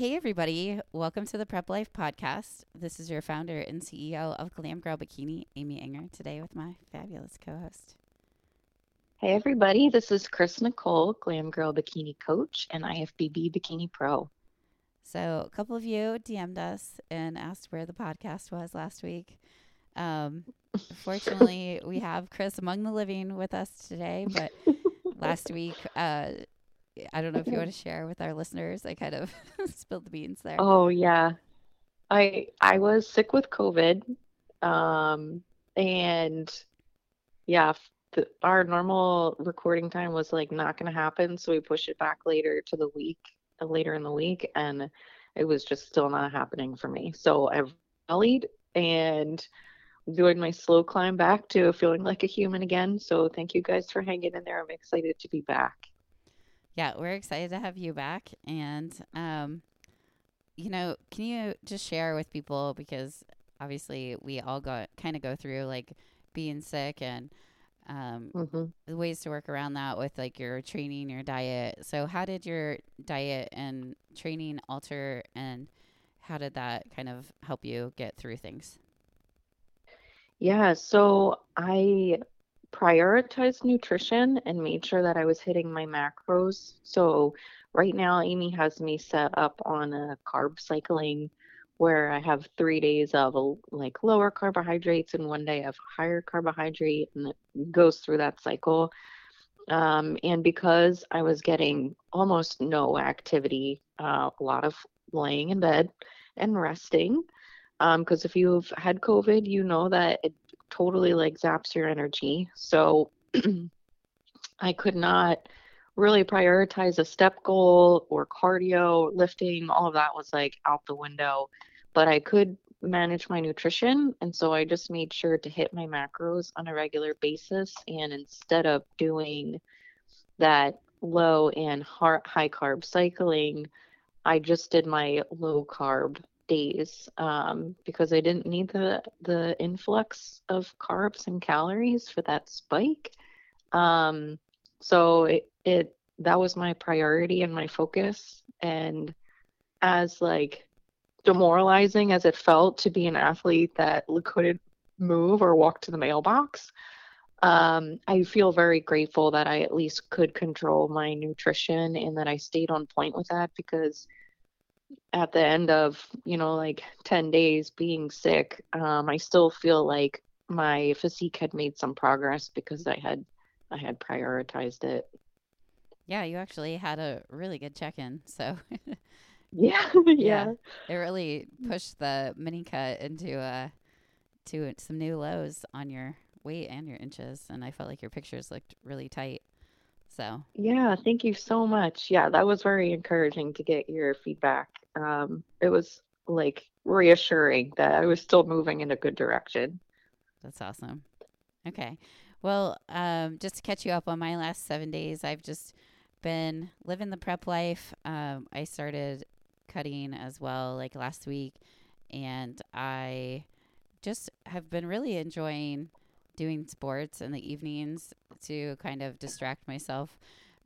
Hey, everybody. Welcome to the Prep Life Podcast. This is your founder and CEO of Glam Girl Bikini, Amy Ehinger, today with my fabulous co host. Hey, everybody. This is Chris Nicole, Glam Girl Bikini Coach and IFBB Bikini Pro. So, a couple of you DM'd us and asked where the podcast was last week. Um, fortunately, we have Chris among the living with us today, but last week, uh, I don't know if you want to share with our listeners. I kind of spilled the beans there. Oh yeah, I I was sick with COVID, um, and yeah, the, our normal recording time was like not going to happen, so we pushed it back later to the week, uh, later in the week, and it was just still not happening for me. So I've rallied and doing my slow climb back to feeling like a human again. So thank you guys for hanging in there. I'm excited to be back yeah, we're excited to have you back. And, um, you know, can you just share with people because obviously we all got kind of go through like being sick and um, mm-hmm. ways to work around that with like your training, your diet. So, how did your diet and training alter, and how did that kind of help you get through things? Yeah, so I prioritized nutrition and made sure that I was hitting my macros. So right now, Amy has me set up on a carb cycling where I have three days of like lower carbohydrates and one day of higher carbohydrate, and it goes through that cycle. Um, and because I was getting almost no activity, uh, a lot of laying in bed and resting, because um, if you've had COVID, you know that it totally like zaps your energy. So I could not really prioritize a step goal or cardio, lifting, all of that was like out the window. But I could manage my nutrition. And so I just made sure to hit my macros on a regular basis. And instead of doing that low and high carb cycling, I just did my low carb days um, because I didn't need the the influx of carbs and calories for that spike. Um, so it, it that was my priority and my focus. And as like demoralizing as it felt to be an athlete that couldn't move or walk to the mailbox, um, I feel very grateful that I at least could control my nutrition and that I stayed on point with that because at the end of you know like 10 days being sick um, i still feel like my physique had made some progress because i had i had prioritized it. Yeah you actually had a really good check-in so yeah, yeah yeah. it really pushed the mini cut into uh to some new lows on your weight and your inches and i felt like your pictures looked really tight so yeah thank you so much. Yeah that was very encouraging to get your feedback um, it was like reassuring that I was still moving in a good direction. That's awesome. Okay. Well, um, just to catch you up on my last seven days, I've just been living the prep life. Um, I started cutting as well, like last week, and I just have been really enjoying doing sports in the evenings to kind of distract myself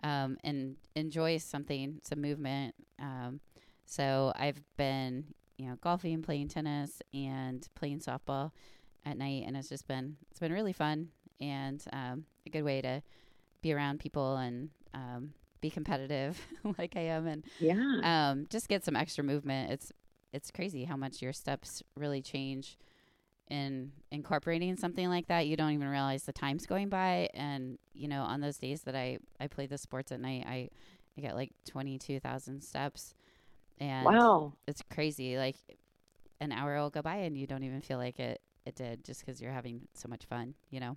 um, and enjoy something, some movement. Um, so I've been, you know, golfing, playing tennis, and playing softball at night, and it's just been it's been really fun and um, a good way to be around people and um, be competitive like I am, and yeah, um, just get some extra movement. It's it's crazy how much your steps really change in incorporating something like that. You don't even realize the time's going by and you know on those days that i i play the sports at night i i get like 22000 steps and wow. it's crazy like an hour will go by and you don't even feel like it it did just because you're having so much fun you know?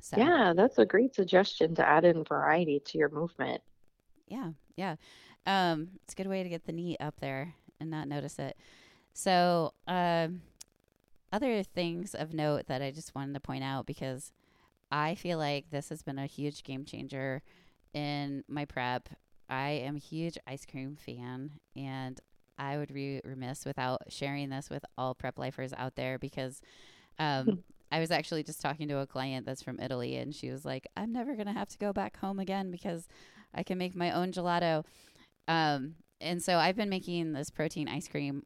So yeah that's a great suggestion to add in variety to your movement. Yeah yeah. Um it's a good way to get the NEAT up there and not notice it. So um other things of note that i just wanted to point out because i feel like this has been a huge game changer in my prep I am a huge ice cream fan, and I would be remiss without sharing this with all prep lifers out there because um, I was actually just talking to a client that's from Italy, and she was like, "I'm never gonna have to go back home again because I can make my own gelato." Um, and so I've been making this protein ice cream.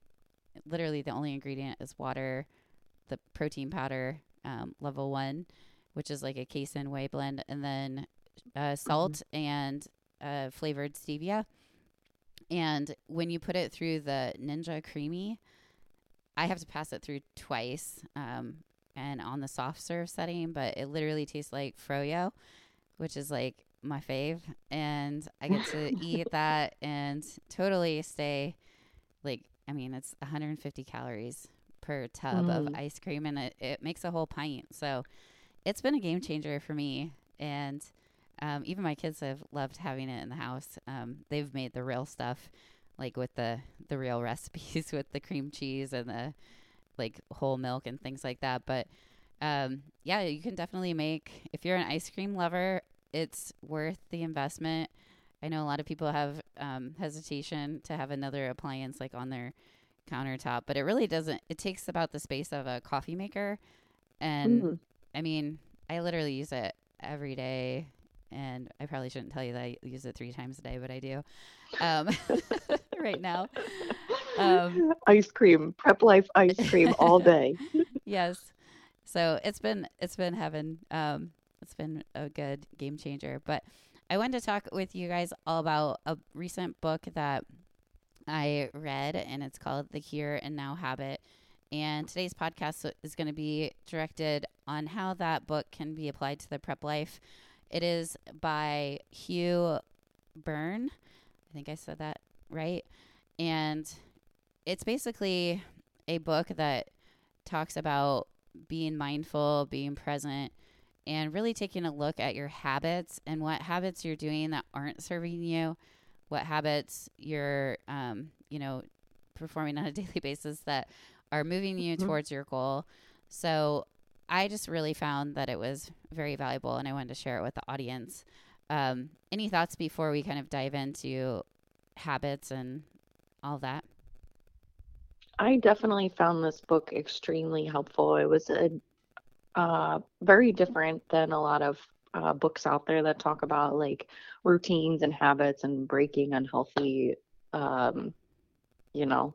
Literally, the only ingredient is water, the protein powder, um, level one, which is like a casein whey blend, and then uh, salt mm-hmm. and uh, flavored stevia. And when you put it through the Ninja Creami, I have to pass it through twice um, and on the soft serve setting, but it literally tastes like Froyo, which is like my fave. And I get to eat that and totally stay like, I mean, it's 150 calories per tub mm. of ice cream and it, it makes a whole pint. So it's been a game changer for me. And um, even my kids have loved having it in the house. Um, they've made the real stuff, like with the the real recipes with the cream cheese and the like whole milk and things like that. But um, yeah, you can definitely make if you're an ice cream lover, it's worth the investment. I know a lot of people have um, hesitation to have another appliance like on their countertop, but it really doesn't. It takes about the space of a coffee maker, and mm-hmm. I mean, I literally use it every day and I probably shouldn't tell you that I use it three times a day, but I do um, right now. Um, ice cream, prep life ice cream all day. yes, so it's been it's been heaven. Um, it's been a good game changer. But I wanted to talk with you guys all about a recent book that I read, and it's called The Here and Now Habit. And today's podcast is going to be directed on how that book can be applied to the prep life it is by Hugh Byrne. I think I said that right. And it's basically a book that talks about being mindful, being present, and really taking a look at your habits and what habits you're doing that aren't serving you, what habits you're, um, you know, performing on a daily basis that are moving you mm-hmm. towards your goal. So I just really found that it was very valuable and I wanted to share it with the audience. Um, any thoughts before we kind of dive into habits and all that? I definitely found this book extremely helpful. It was a uh, very different than a lot of uh, books out there that talk about like routines and habits and breaking unhealthy, um, you know,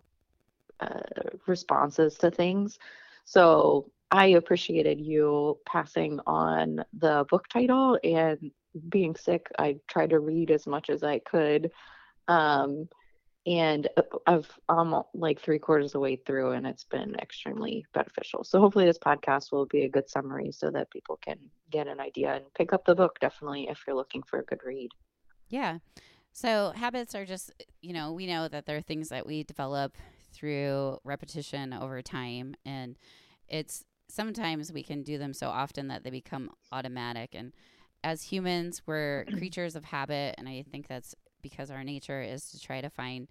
uh, responses to things. So I appreciated you passing on the book title and being sick. I tried to read as much as I could. Um, and I've I'm like three quarters of the way through, and it's been extremely beneficial. So hopefully, this podcast will be a good summary so that people can get an idea and pick up the book. Definitely, if you're looking for a good read. Yeah. So habits are just you know we know that there are things that we develop through repetition over time, and it's sometimes we can do them so often that they become automatic. And as humans, we're creatures of habit. And I think that's because our nature is to try to find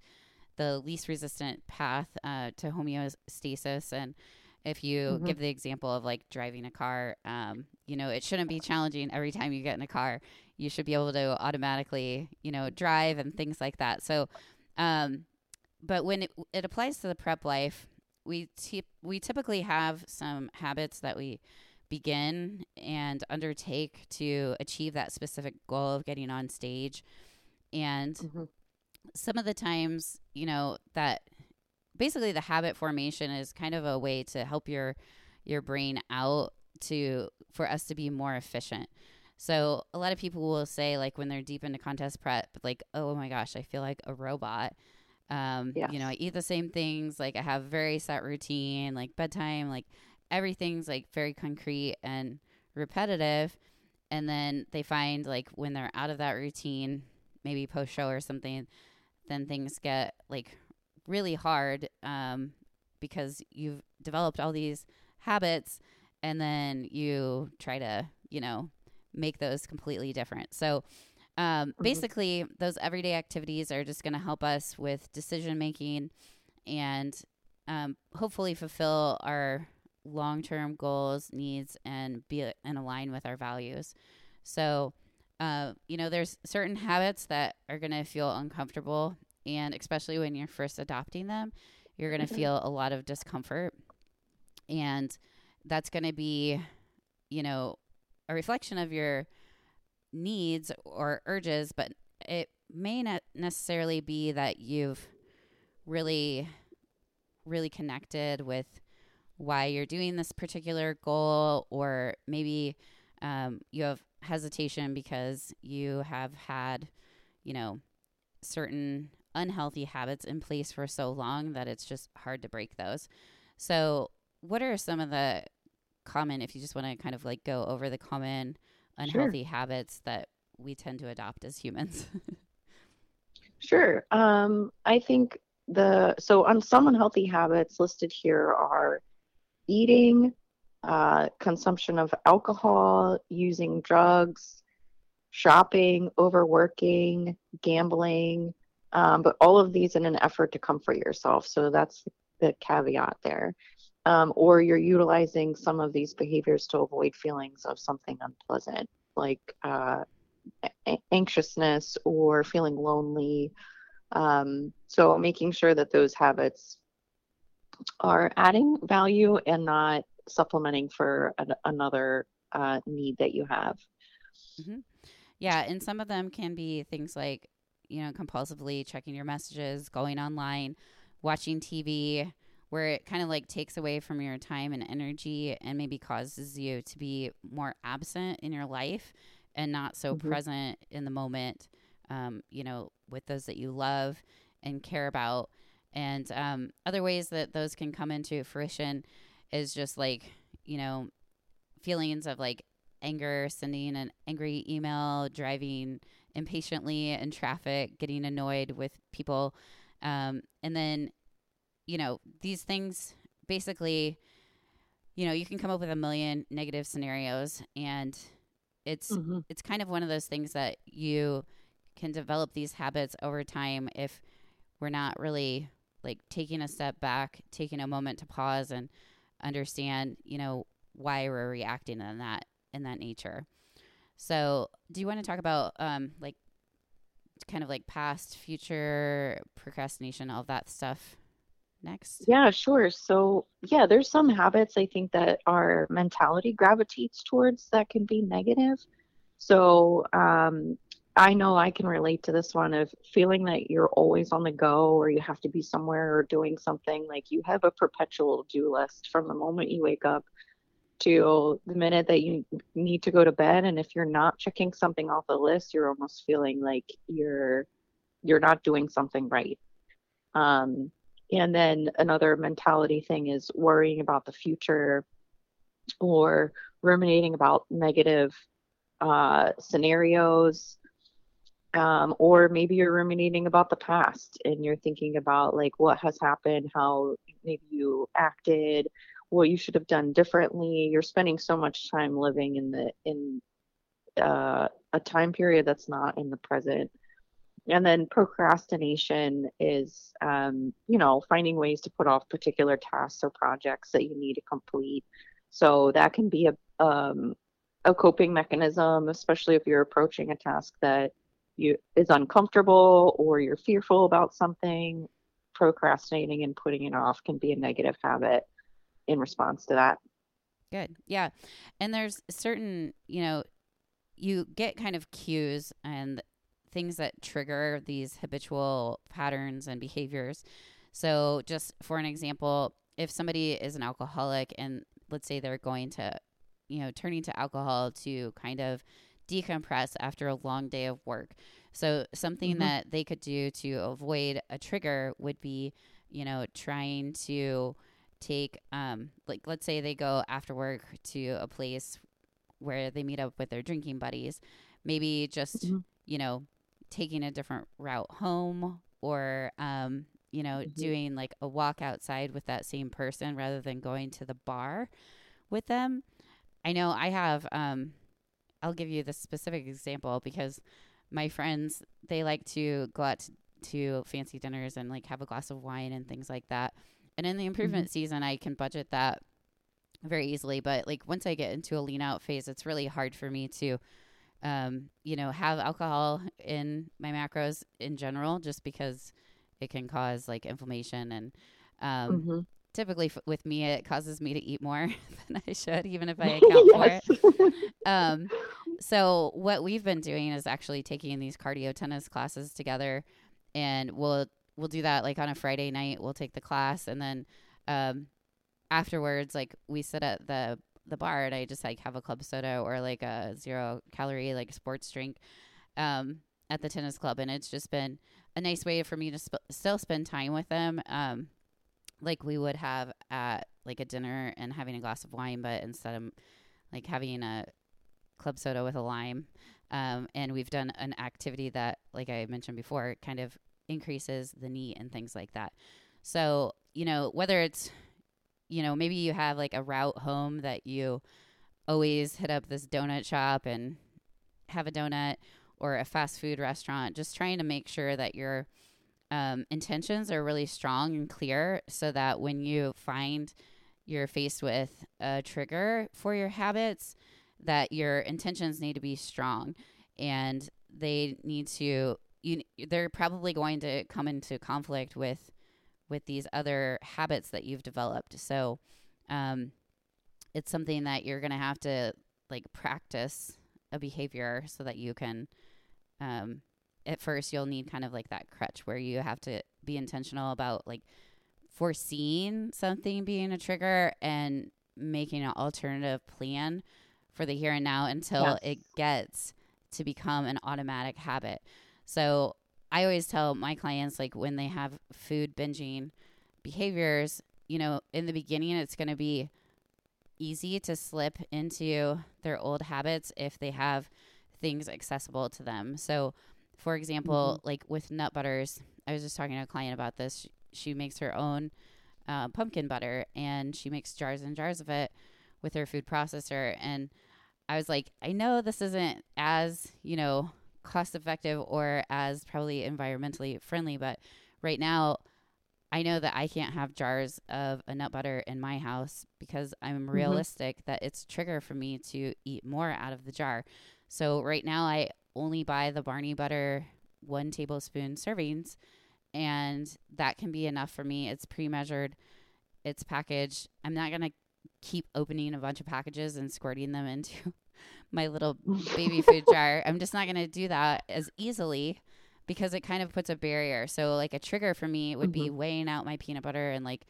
the least resistant path uh, to homeostasis. And if you mm-hmm. give the example of like driving a car, um, you know, it shouldn't be challenging every time you get in a car. You should be able to automatically, you know, drive and things like that. So, um, but when it, it applies to the prep life, we t- we typically have some habits that we begin and undertake to achieve that specific goal of getting on stage. And mm-hmm. some of the times you know that basically the habit formation is kind of a way to help your your brain out to for us to be more efficient. So a lot of people will say like when they're deep into contest prep like oh my gosh i feel like a robot um. You know, I eat the same things. Like I have very set routine, like bedtime, like everything's like very concrete and repetitive. And then they find like when they're out of that routine, maybe post show or something, then things get like really hard um, because you've developed all these habits and then you try to, you know, make those completely different. So um, mm-hmm. Basically, those everyday activities are just going to help us with decision making and um, hopefully fulfill our long term goals, needs, and be and align with our values. So, uh, you know, there's certain habits that are going to feel uncomfortable, and especially when you're first adopting them, you're going to mm-hmm. feel a lot of discomfort, and that's going to be, you know, a reflection of your needs or urges, but it may not necessarily be that you've really, really connected with why you're doing this particular goal, or maybe um, you have hesitation because you have had, you know, certain unhealthy habits in place for so long that it's just hard to break those. So, what are some of the common, if you just want to kind of like go over the common unhealthy sure. habits that we tend to adopt as humans? sure. Um, I think the so on some unhealthy habits listed here are eating, uh, consumption of alcohol, using drugs, shopping, overworking, gambling, um, but all of these in an effort to comfort yourself. So that's the caveat there. Um, or you're utilizing some of these behaviors to avoid feelings of something unpleasant, like uh, anxiousness or feeling lonely. Um, so making sure that those habits are adding value and not supplementing for an, another uh, need that you have. Mm-hmm. Yeah, and some of them can be things like, you know, compulsively checking your messages, going online, watching TV, where it kind of like takes away from your time and energy and maybe causes you to be more absent in your life and not so mm-hmm. present in the moment, um, you know, with those that you love and care about. And um, other ways that those can come into fruition is just like, you know, feelings of like anger, sending an angry email, driving impatiently in traffic, getting annoyed with people. Um, and then, you know, these things basically, you know, you can come up with a million negative scenarios and it's mm-hmm. it's kind of one of those things that you can develop these habits over time if we're not really like taking a step back, taking a moment to pause and understand, you know, why we're reacting in that in that nature. So, do you want to talk about um like kind of like past, future procrastination, all that stuff next? Yeah, sure. So, yeah, there's some habits I think that our mentality gravitates towards that can be negative. So, um, I know I can relate to this one of feeling that you're always on the go or you have to be somewhere or doing something. Like you have a perpetual do list from the moment you wake up to the minute that you need to go to bed. And if you're not checking something off the list, you're almost feeling like you're you're not doing something right. Um, and then another mentality thing is worrying about the future or ruminating about negative uh, scenarios um, or maybe you're ruminating about the past and you're thinking about like what has happened how maybe you acted what you should have done differently. You're spending so much time living in the in uh, a time period that's not in the present and then procrastination is um, you know finding ways to put off particular tasks or projects that you need to complete so that can be a um, a coping mechanism especially if you're approaching a task that you is uncomfortable or you're fearful about something, procrastinating and putting it off can be a negative habit in response to that. Good. Yeah. And there's certain, you know, you get kind of cues and things that trigger these habitual patterns and behaviors. So, just for an example, if somebody is an alcoholic and let's say they're going to, you know, turning to alcohol to kind of decompress after a long day of work. So something mm-hmm. that they could do to avoid a trigger would be, you know, trying to take um like let's say they go after work to a place where they meet up with their drinking buddies, maybe just, mm-hmm. you know, taking a different route home or um you know, mm-hmm. doing like a walk outside with that same person rather than going to the bar with them. I know I have um I'll give you the specific example because my friends they like to go out to, to fancy dinners and like have a glass of wine and things like that. And in the improvement mm-hmm. season, I can budget that very easily. But like once I get into a lean out phase, it's really hard for me to, um, you know, have alcohol in my macros in general, just because it can cause like inflammation and um, mm-hmm typically f- with me it causes me to eat more than i should even if i account for it um, So what we've been doing is actually taking these cardio tennis classes together, and we'll we'll do that like on a Friday night. We'll take the class, and then um, afterwards, like we sit at the the bar, and I just like have a club soda or like a zero calorie like sports drink um, at the tennis club, and it's just been a nice way for me to sp- still spend time with them, um, like we would have at like a dinner and having a glass of wine, but instead of like having a club soda with a lime. Um, and we've done an activity that, like I mentioned before, kind of increases the NEAT and things like that. So, you know, whether it's, you know, maybe you have like a route home that you always hit up this donut shop and have a donut or a fast food restaurant, just trying to make sure that your um, intentions are really strong and clear so that when you find you're faced with a trigger for your habits, that your intentions need to be strong and they need to you they're probably going to come into conflict with with these other habits that you've developed so um it's something that you're going to have to like practice a behavior so that you can um at first you'll need kind of like that crutch where you have to be intentional about like foreseeing something being a trigger and making an alternative plan for the here and now until yes. it gets to become an automatic habit. So I always tell my clients, like when they have food binging behaviors, you know, in the beginning, it's going to be easy to slip into their old habits if they have things accessible to them. So, for example, mm-hmm. like with nut butters, I was just talking to a client about this. She, she makes her own uh, pumpkin butter and she makes jars and jars of it with her food processor. And I was like, I know this isn't as, you know, cost effective or as probably environmentally friendly, but right now I know that I can't have jars of a nut butter in my house because I'm mm-hmm. realistic that it's a trigger for me to eat more out of the jar. So right now I only buy the Barney butter one tablespoon servings and that can be enough for me. It's pre-measured, it's packaged. I'm not going to keep opening a bunch of packages and squirting them into my little baby food jar. I'm just not going to do that as easily because it kind of puts a barrier. So like a trigger for me would mm-hmm. be weighing out my peanut butter and like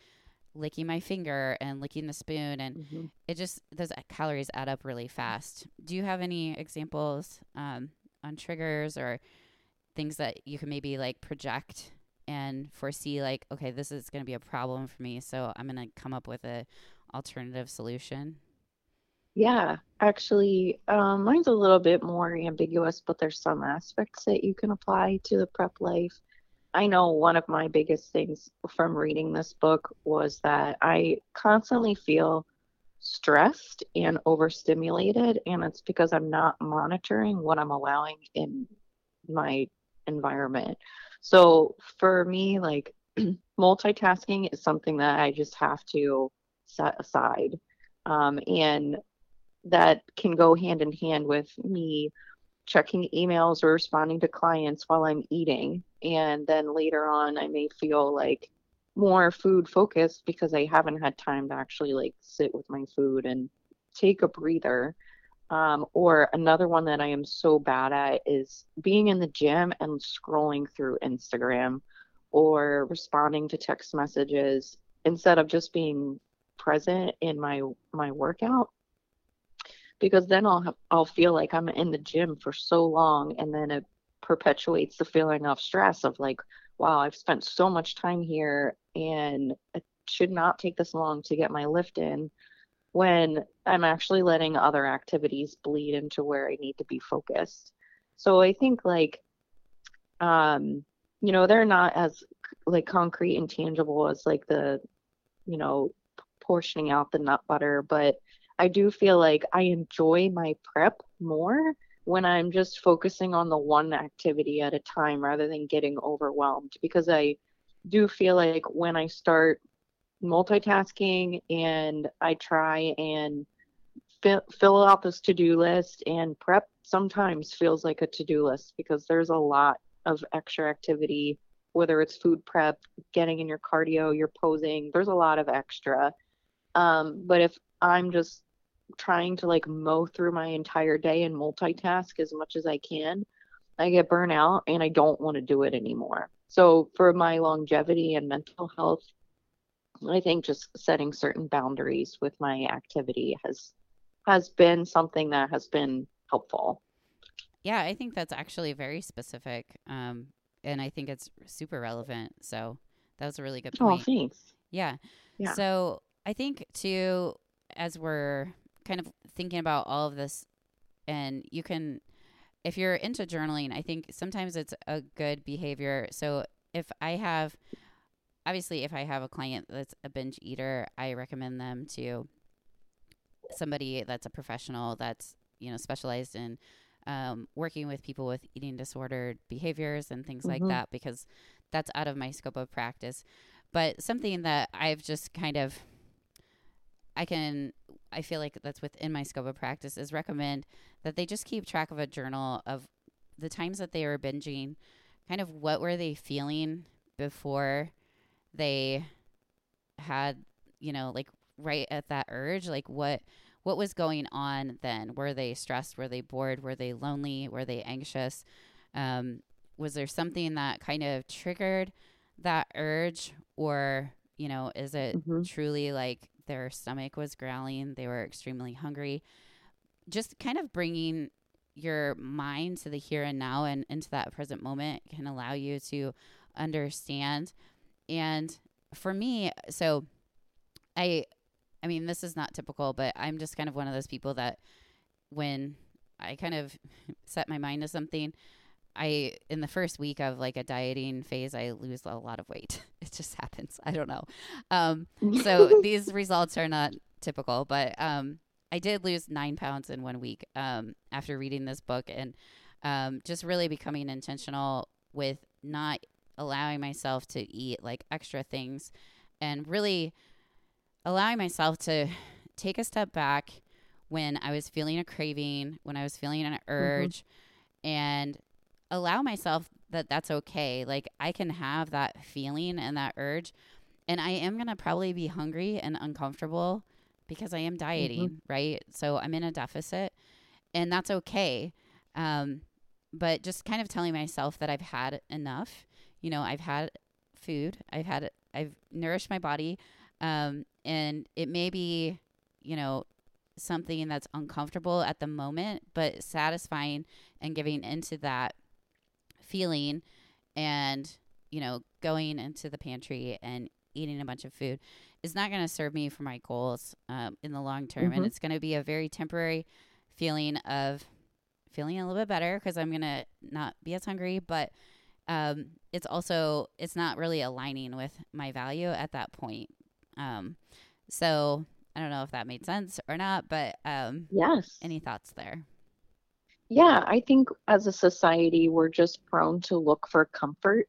licking my finger and licking the spoon and mm-hmm. it just those calories add up really fast. Do you have any examples um, on triggers or things that you can maybe like project and foresee like okay this is going to be a problem for me so I'm going to come up with a alternative solution? Yeah, actually, um, mine's a little bit more ambiguous, but there's some aspects that you can apply to the prep life. I know one of my biggest things from reading this book was that I constantly feel stressed and overstimulated, and it's because I'm not monitoring what I'm allowing in my environment. So for me, like multitasking is something that I just have to set aside. Um, and that can go hand in hand with me checking emails or responding to clients while I'm eating. And then later on, I may feel like more food focused because I haven't had time to actually like sit with my food and take a breather. Um, or another one that I am so bad at is being in the gym and scrolling through Instagram or responding to text messages instead of just being present in my my workout because then I'll have, I'll feel like I'm in the gym for so long and then it perpetuates the feeling of stress of like wow I've spent so much time here and it should not take this long to get my lift in when I'm actually letting other activities bleed into where I need to be focused. So I think like um you know they're not as like concrete and tangible as like the you know portioning out the nut butter, but I do feel like I enjoy my prep more when I'm just focusing on the one activity at a time rather than getting overwhelmed because I do feel like when I start multitasking and I try and fill, out this to-do list and prep sometimes feels like a to-do list because there's a lot of extra activity whether it's food prep, getting in your cardio, your posing, there's a lot of extra. Um, but if I'm just trying to like mow through my entire day and multitask as much as I can, I get burnout and I don't want to do it anymore. So for my longevity and mental health, I think just setting certain boundaries with my activity has has been something that has been helpful. Yeah, I think that's actually very specific. Um, and I think it's super relevant. So that was a really good point. Oh, thanks. Yeah. yeah. So I think too, as we're kind of thinking about all of this, and you can, if you're into journaling, I think sometimes it's a good behavior. So if I have, obviously, if I have a client that's a binge eater, I recommend them to somebody that's a professional that's you know specialized in um, working with people with eating disordered behaviors and things mm-hmm. like that because that's out of my scope of practice. But something that I've just kind of, I can, I feel like that's within my scope of practice is recommend that they just keep track of a journal of the times that they were binging, kind of what were they feeling before they had, you know, like right at that urge, like what what was going on then? Were they stressed? Were they bored? Were they lonely? Were they anxious? Um, was there something that kind of triggered that urge? Or, you know, is it mm-hmm. truly like their stomach was growling? They were extremely hungry? Just kind of bringing your mind to the here and now and into that present moment can allow you to understand. And for me, so I I mean, this is not typical, but I'm just kind of one of those people that when I kind of set my mind to something, I in the first week of like a dieting phase, I lose a lot of weight. It just happens. I don't know. Um, so these results are not typical, but um, I did lose nine pounds in one week um, after reading this book and um, just really becoming intentional with not allowing myself to eat like extra things and really allowing myself to take a step back when I was feeling a craving, when I was feeling an mm-hmm. urge, mm-hmm. and allow myself that that's okay. Like I can have that feeling and that urge, and I am going to probably be hungry and uncomfortable because I am dieting, mm-hmm. right? So I'm in a deficit, and that's okay. Um, but just kind of telling myself that I've had enough. You know, I've had food, I've had, I've nourished my body. Um, and it may be, you know, something that's uncomfortable at the moment, but satisfying and giving into that feeling and, you know, going into the pantry and eating a bunch of food is not going to serve me for my goals um, in the long term. Mm-hmm. And it's going to be a very temporary feeling of feeling a little bit better because I'm going to not be as hungry, but um, it's also, it's not really aligning with my value at that point um, so I don't know if that made sense or not, but um, yes. Any thoughts there? Yeah, I think as a society, we're just prone to look for comfort.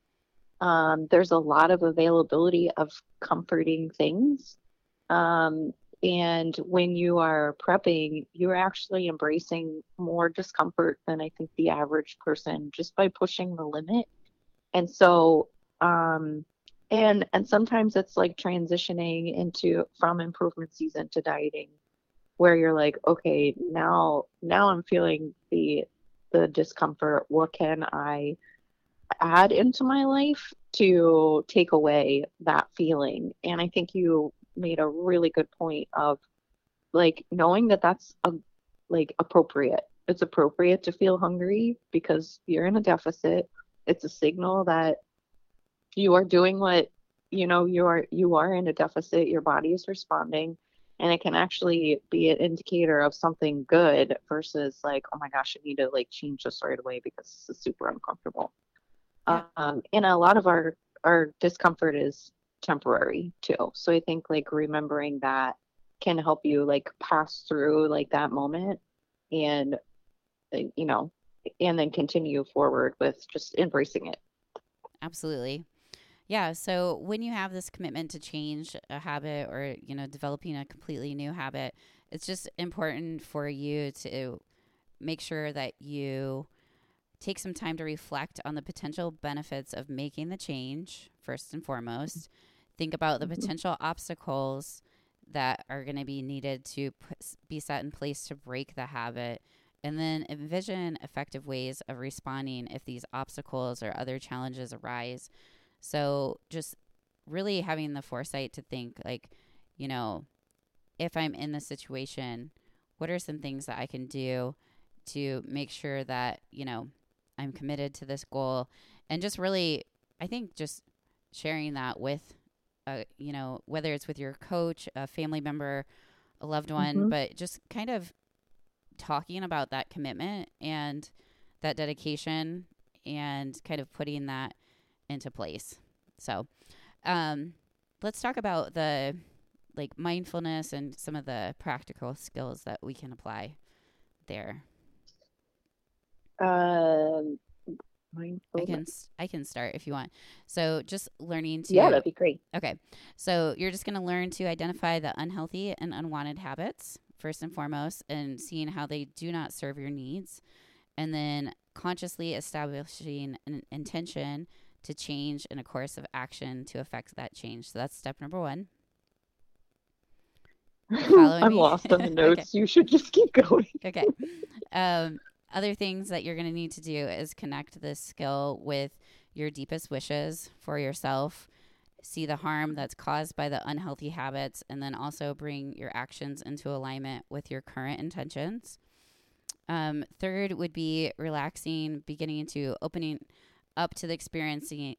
Um, there's a lot of availability of comforting things. Um, and when you are prepping, you're actually embracing more discomfort than I think the average person just by pushing the limit. And so, um, and and sometimes it's like transitioning into from improvement season to dieting where you're like okay now now i'm feeling the the discomfort what can i add into my life to take away that feeling? And i think you made a really good point of like knowing that that's a like appropriate. It's appropriate to feel hungry because you're in a deficit. It's a signal that you are doing what you know you are you are in a deficit. Your body is responding and it can actually be an indicator of something good versus like oh my gosh i need to like change this right away because this is super uncomfortable. Yeah. um, and a lot of our our discomfort is temporary too. So i think like remembering that can help you like pass through like that moment and uh, you know and then continue forward with just embracing it. Absolutely yeah. So when you have this commitment to change a habit or, you know, developing a completely new habit, it's just important for you to make sure that you take some time to reflect on the potential benefits of making the change first and foremost. Think about the mm-hmm. potential obstacles that are going to be needed to put, be set in place to break the habit and then envision effective ways of responding if these obstacles or other challenges arise. So just really having the foresight to think like, you know, if I'm in this situation, what are some things that I can do to make sure that, you know, I'm committed to this goal and just really I think just sharing that with uh, you know, whether it's with your coach, a family member, a loved one, mm-hmm. but just kind of talking about that commitment and that dedication and kind of putting that into place. So, um, let's talk about the like mindfulness and some of the practical skills that we can apply there. Um, I can I can start if you want. So just learning to Yeah, that'd be great. Okay. So you're just going to learn to identify the unhealthy and unwanted habits first and foremost and seeing how they do not serve your needs and then consciously establishing an intention to change in a course of action to affect that change. So that's step number 1. I'm me? lost on the notes. okay. You should just keep going. okay. Um, other things that you're going to need to do is connect this skill with your deepest wishes for yourself see the harm that's caused by the unhealthy habits, and then also bring your actions into alignment with your current intentions. Um, third would be relaxing, beginning to opening up to the experiencing,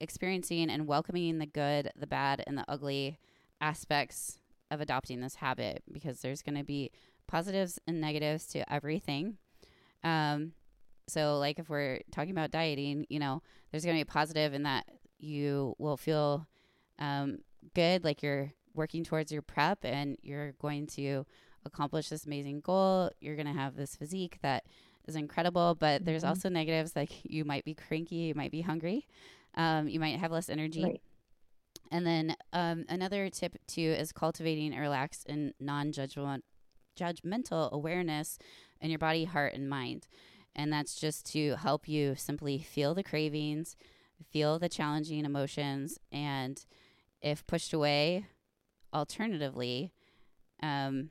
experiencing and welcoming the good, the bad, and the ugly aspects of adopting this habit because there's going to be positives and negatives to everything. Um, so, like if we're talking about dieting, you know, there's going to be a positive in that you will feel um, good, like you're working towards your prep and you're going to accomplish this amazing goal. You're going to have this physique that is incredible, but mm-hmm. there's also negatives like you might be cranky, you might be hungry, um, you might have less energy. Right. And then um, another tip too is cultivating a relaxed and non judgmental awareness in your body, heart, and mind. And that's just to help you simply feel the cravings, feel the challenging emotions, and if pushed away, alternatively, um,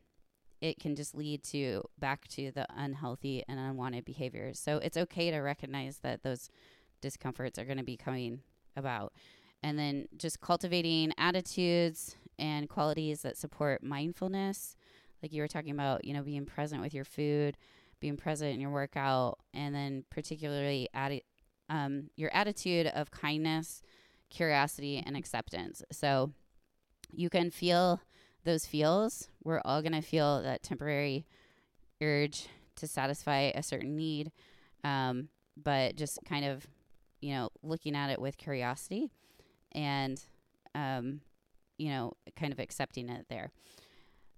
it can just lead to back to the unhealthy and unwanted behaviors. So it's okay to recognize that those discomforts are going to be coming about. And then just cultivating attitudes and qualities that support mindfulness, like you were talking about, you know, being present with your food, being present in your workout, and then particularly um, your attitude of kindness, curiosity, and acceptance. So you can feel those feels. We're all going to feel that temporary urge to satisfy a certain need, um, but just kind of, you know, looking at it with curiosity and, um, you know, kind of accepting it there.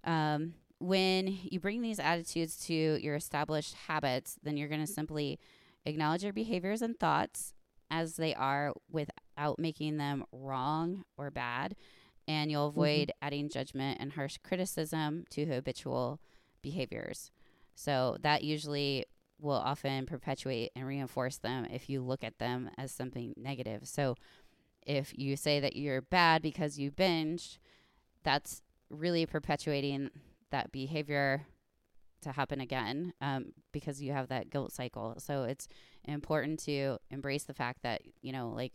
Um, when you bring these attitudes to your established habits, then you're going to simply Acknowledge your behaviors and thoughts as they are without making them wrong or bad. And you'll avoid mm-hmm. adding judgment and harsh criticism to habitual behaviors. So that usually will often perpetuate and reinforce them if you look at them as something negative. So if you say that you're bad because you binged, that's really perpetuating that behavior to happen again um, because you have that guilt cycle. So it's important to embrace the fact that, you know, like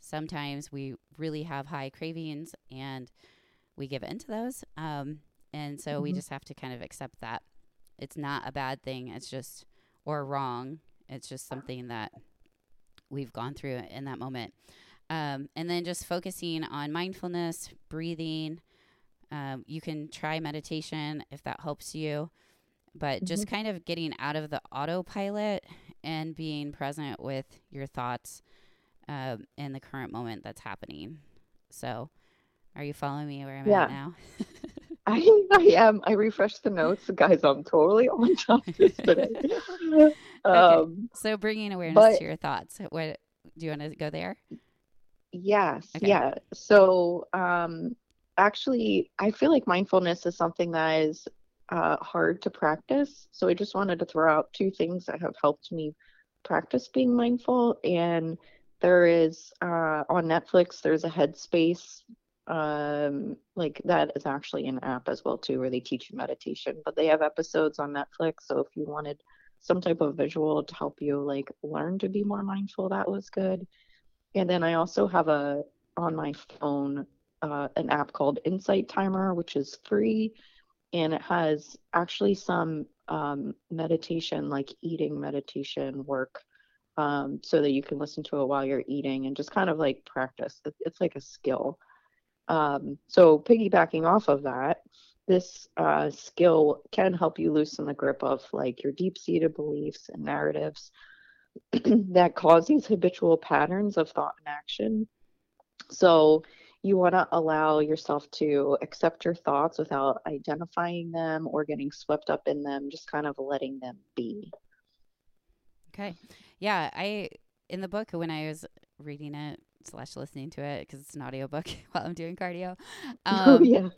sometimes we really have high cravings and we give in to those. Um, and so mm-hmm. we just have to kind of accept that it's not a bad thing. It's just, or wrong. It's just something that we've gone through in that moment. Um, and then just focusing on mindfulness, breathing. Um, you can try meditation if that helps you but mm-hmm. just kind of getting out of the autopilot and being present with your thoughts uh, in the current moment that's happening. So, are you following me where I'm yeah. at now? I, I am. I refreshed the notes. Guys, I'm totally on top of this today. um, okay. So, bringing awareness but, to your thoughts. What do you want to go there? Yes. Okay. Yeah. So, um, actually, I feel like mindfulness is something that is uh, hard to practice. So I just wanted to throw out two things that have helped me practice being mindful. And there is uh, on Netflix, there's a Headspace um, like that is actually an app as well too, where they teach you meditation. But they have episodes on Netflix, so if you wanted some type of visual to help you like learn to be more mindful, that was good. And then I also have a on my phone uh, an app called Insight Timer, which is free, and it has actually some um, meditation, like eating meditation work, um, so that you can listen to it while you're eating and just kind of like practice. It's like a skill. Um, so piggybacking off of that, this uh, skill can help you loosen the grip of like your deep-seated beliefs and narratives that cause these habitual patterns of thought and action. So you want to allow yourself to accept your thoughts without identifying them or getting swept up in them, just kind of letting them be. Okay. Yeah. I, in the book, when I was reading it slash listening to it, because it's an audiobook while I'm doing cardio, oh, um, oh, yeah.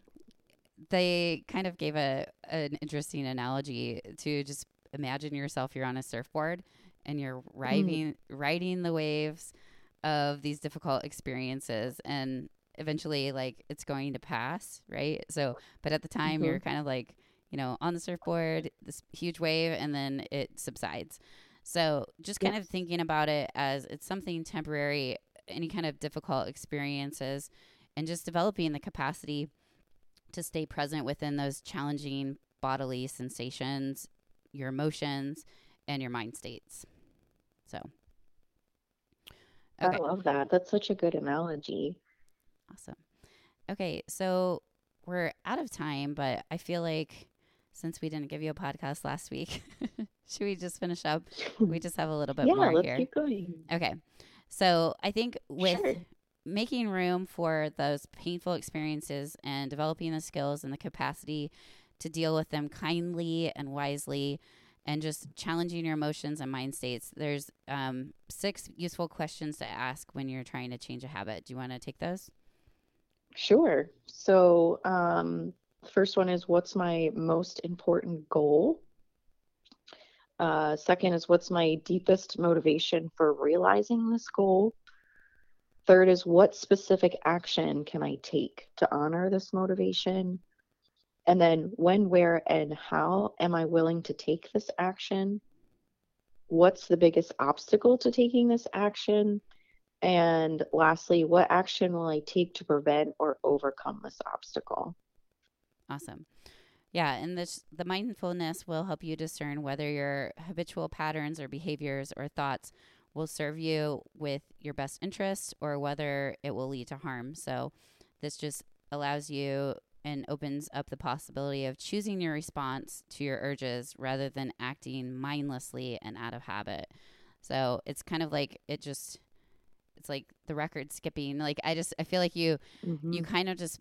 they kind of gave a an interesting analogy to just imagine yourself you're on a surfboard and you're mm-hmm. riding mm. riding the waves of these difficult experiences and eventually like it's going to pass, right? So, but at the time mm-hmm. you're kind of like, you know, on the surfboard, this huge wave, and then it subsides. So, just kind yes. of thinking about it as it's something temporary, any kind of difficult experiences, and just developing the capacity to stay present within those challenging bodily sensations, your emotions, and your mind states. So, okay. I love that. That's such a good analogy. Awesome. Okay, so we're out of time, but I feel like since we didn't give you a podcast last week, should we just finish up? We just have a little bit yeah, more let's here. keep going. Okay. So I think with sure. making room for those painful experiences and developing the skills and the capacity to deal with them kindly and wisely and just challenging your emotions and mind states, there's um, six useful questions to ask when you're trying to change a habit. Do you want to take those? Sure. So, um, first one is what's my most important goal? Uh, second is what's my deepest motivation for realizing this goal? Third is what specific action can I take to honor this motivation? And then when, where, and how am I willing to take this action? What's the biggest obstacle to taking this action? And lastly, what action will I take to prevent or overcome this obstacle? Awesome. Yeah, and this the mindfulness will help you discern whether your habitual patterns or behaviors or thoughts will serve you with your best interest or whether it will lead to harm. So this just allows you and opens up the possibility of choosing your response to your urges rather than acting mindlessly and out of habit. So it's kind of like it just it's like the record skipping. Like I just I feel like you mm-hmm. you kind of just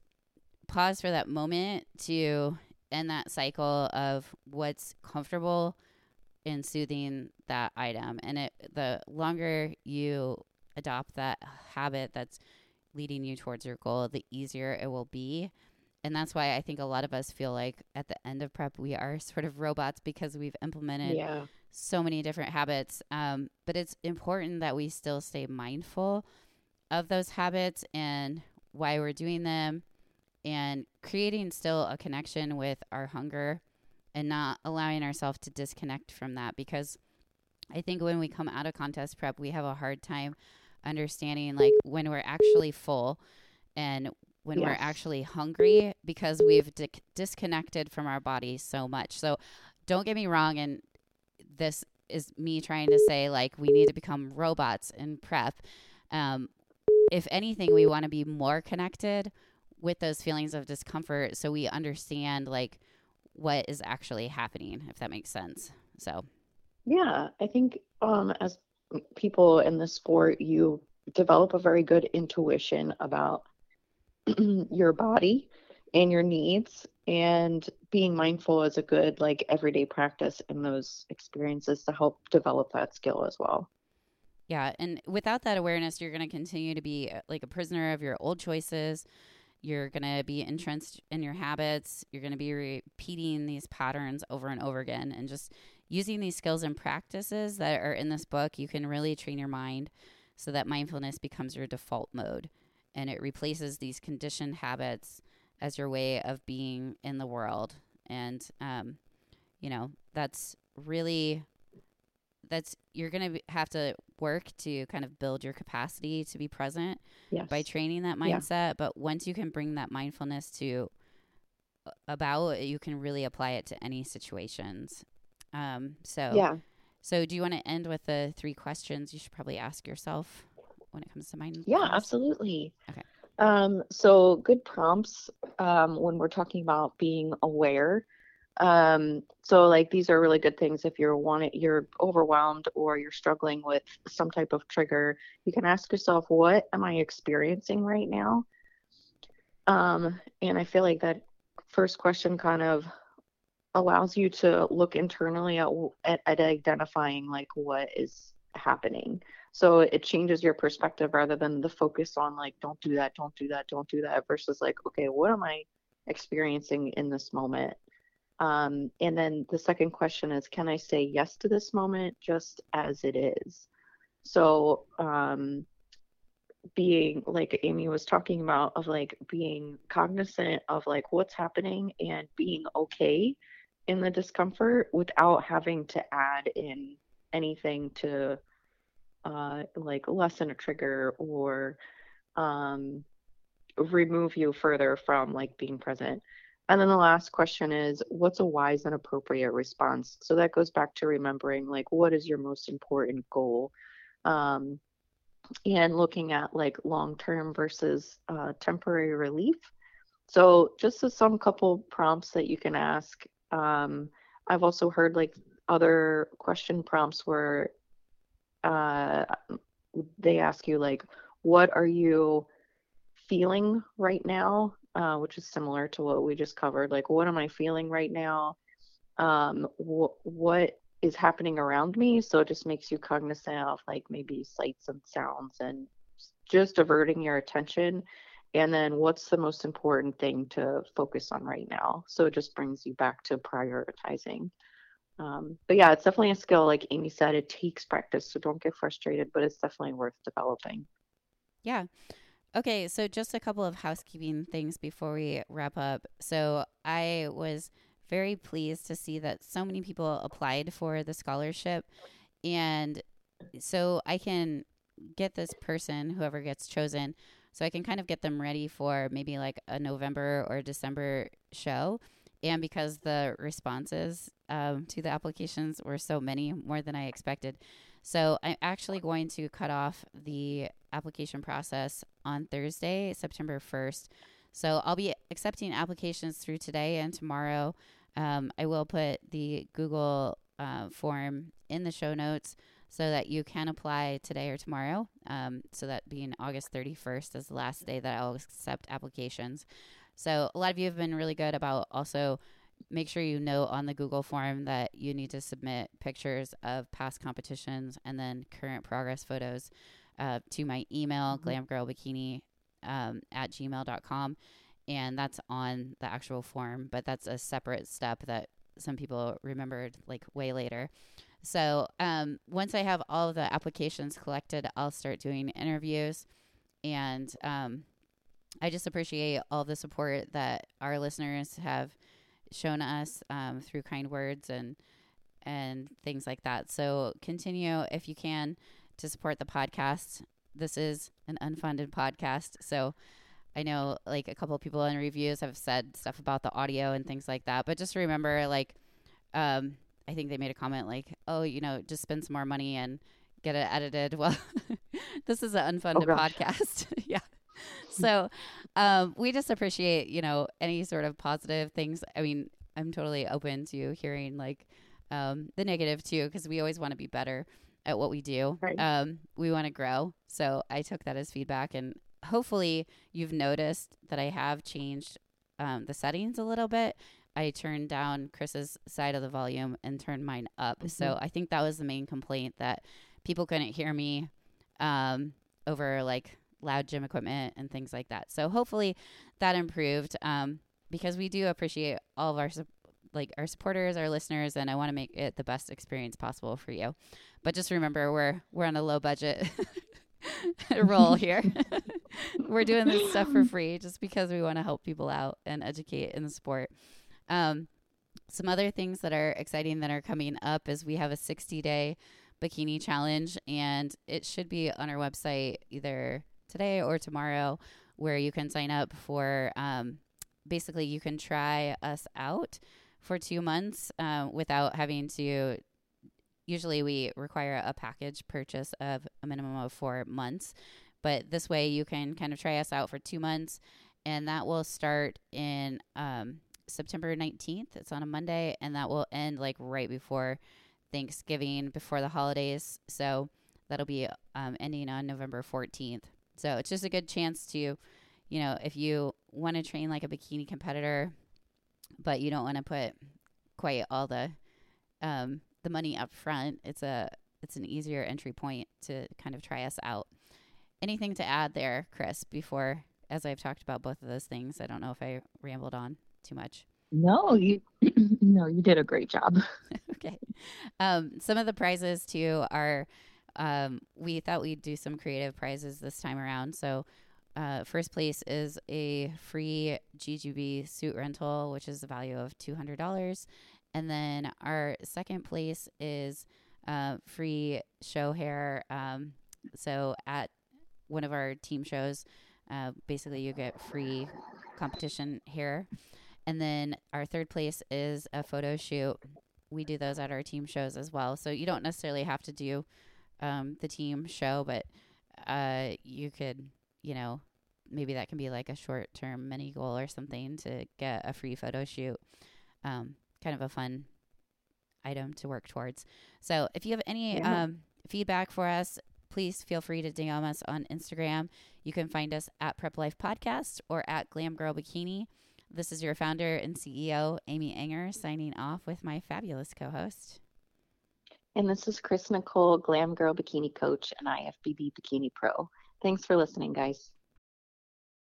pause for that moment to end that cycle of what's comfortable in soothing that item. And it the longer you adopt that habit that's leading you towards your goal, the easier it will be. And that's why I think a lot of us feel like at the end of prep we are sort of robots because we've implemented yeah so many different habits. Um, but it's important that we still stay mindful of those habits and why we're doing them and creating still a connection with our hunger and not allowing ourselves to disconnect from that because I think when we come out of contest prep, we have a hard time understanding like when we're actually full and when yes. we're actually hungry because we've di- disconnected from our body so much. So don't get me wrong and this is me trying to say like we need to become robots in prep. Um, if anything, we want to be more connected with those feelings of discomfort so we understand like what is actually happening, if that makes sense. So, yeah, I think um, as people in the sport, you develop a very good intuition about your body and your needs and being mindful is a good like everyday practice in those experiences to help develop that skill as well yeah and without that awareness you're going to continue to be uh, like a prisoner of your old choices you're going to be entrenched in your habits you're going to be repeating these patterns over and over again and just using these skills and practices that are in this book you can really train your mind so that mindfulness becomes your default mode and it replaces these conditioned habits as your way of being in the world. And, um, you know, that's really that's you're going to have to work to kind of build your capacity to be present yes. by training that mindset yeah. but once you can bring that mindfulness to about you can really apply it to any situations. Um so yeah. so do you want to end with the three questions you should probably ask yourself when it comes to mindfulness? Yeah absolutely. Okay. Um so good prompts um when we're talking about being aware um, so like these are really good things if you're wanting you're overwhelmed or you're struggling with some type of trigger. You can ask yourself, what am I experiencing right now? Um, and I feel like that first question kind of allows you to look internally at, at, at identifying like what is happening. So it changes your perspective rather than the focus on like, don't do that, don't do that, don't do that, versus like, okay, what am I experiencing in this moment? Um, and then the second question is, can I say yes to this moment just as it is? So, um, being like Amy was talking about, of like being cognizant of like what's happening and being okay in the discomfort without having to add in anything to uh, like lessen a trigger or um, remove you further from like being present. And then the last question is what's a wise and appropriate response? So that goes back to remembering like what is your most important goal? Um, and looking at like long term versus uh, temporary relief. So just as some couple prompts that you can ask. Um, I've also heard like other question prompts where uh, they ask you like, what are you feeling right now? uh, which is similar to what we just covered. Like, what am I feeling right now? Um, wh- what is happening around me? So it just makes you cognizant of like maybe sights and sounds and just diverting your attention. And then what's the most important thing to focus on right now? So it just brings you back to prioritizing. Um, but yeah, it's definitely a skill. Like Amy said, it takes practice. So don't get frustrated, but it's definitely worth developing. Yeah. Okay, so just a couple of housekeeping things before we wrap up. So I was very pleased to see that so many people applied for the scholarship. And so I can get this person, whoever gets chosen, so I can kind of get them ready for maybe like a November or December show. And because the responses um, to the applications were so many, more than I expected, so I'm actually going to cut off the application process on Thursday, September 1st. So I'll be accepting applications through today and tomorrow. Um, I will put the Google uh, form in the show notes so that you can apply today or tomorrow. Um, so that being August 31st is the last day that I'll accept applications. So a lot of you have been really good about also make sure you know on the Google form that you need to submit pictures of past competitions and then current progress photos uh, to my email, mm-hmm. glamgirlbikini um, at gmail.com. And that's on the actual form, but that's a separate step that some people remembered like way later. So um, once I have all the applications collected, I'll start doing interviews. And um, I just appreciate all the support that our listeners have shown us um, through kind words and and things like that. So continue if you can to support the podcast. This is an unfunded podcast, so I know like a couple of people in reviews have said stuff about the audio and things like that. But just remember, like, um, I think they made a comment like, "Oh, you know, just spend some more money and get it edited." Well, this is an unfunded oh, podcast. yeah. so um, we just appreciate you know any sort of positive things i mean i'm totally open to hearing like um, the negative too because we always want to be better at what we do right. um, we want to grow so i took that as feedback and hopefully you've noticed that i have changed um, the settings a little bit i turned down chris's side of the volume and turned mine up mm-hmm. so i think that was the main complaint that people couldn't hear me um, over like loud gym equipment and things like that. So hopefully that improved um, because we do appreciate all of our like our supporters, our listeners, and I want to make it the best experience possible for you. But just remember, we're we're on a low budget roll here. we're doing this stuff for free just because we want to help people out and educate in the sport. Um, some other things that are exciting that are coming up is we have a 60 day bikini challenge, and it should be on our website either today or tomorrow, where you can sign up for. Um, basically, you can try us out for two months uh, without having to. Usually, we require a package purchase of a minimum of four months, but this way you can kind of try us out for two months, and that will start in um, September 19th. It's on a Monday, and that will end like right before Thanksgiving, before the holidays. So that'll be um, ending on November 14th. So it's just a good chance to, you know, if you want to train like a bikini competitor, but you don't want to put quite all the um, the money up front, it's a it's an easier entry point to kind of try us out. Anything to add there, Chris? Before, as I've talked about both of those things, I don't know if I rambled on too much. No, you no, you did a great job. okay. Um, some of the prizes too are um, we thought we'd do some creative prizes this time around. So uh, first place is a free GGB suit rental, which is the value of two hundred dollars, and then our second place is uh, free show hair. Um, so at one of our team shows, uh, basically you get free competition hair. And then our third place is a photo shoot. We do those at our team shows as well. So you don't necessarily have to do um, the team show, but uh, you could, you know, maybe that can be like a short term mini goal or something to get a free photo shoot. Um, kind of a fun item to work towards. So if you have any yeah. um, feedback for us, please feel free to DM us on Instagram. You can find us at Prep Life Podcast or at Glam Girl Bikini. This is your founder and CEO, Amy Ehinger, signing off with my fabulous co host. And this is Chris Nicole, Glam Girl Bikini Coach and IFBB Bikini Pro. Thanks for listening, guys.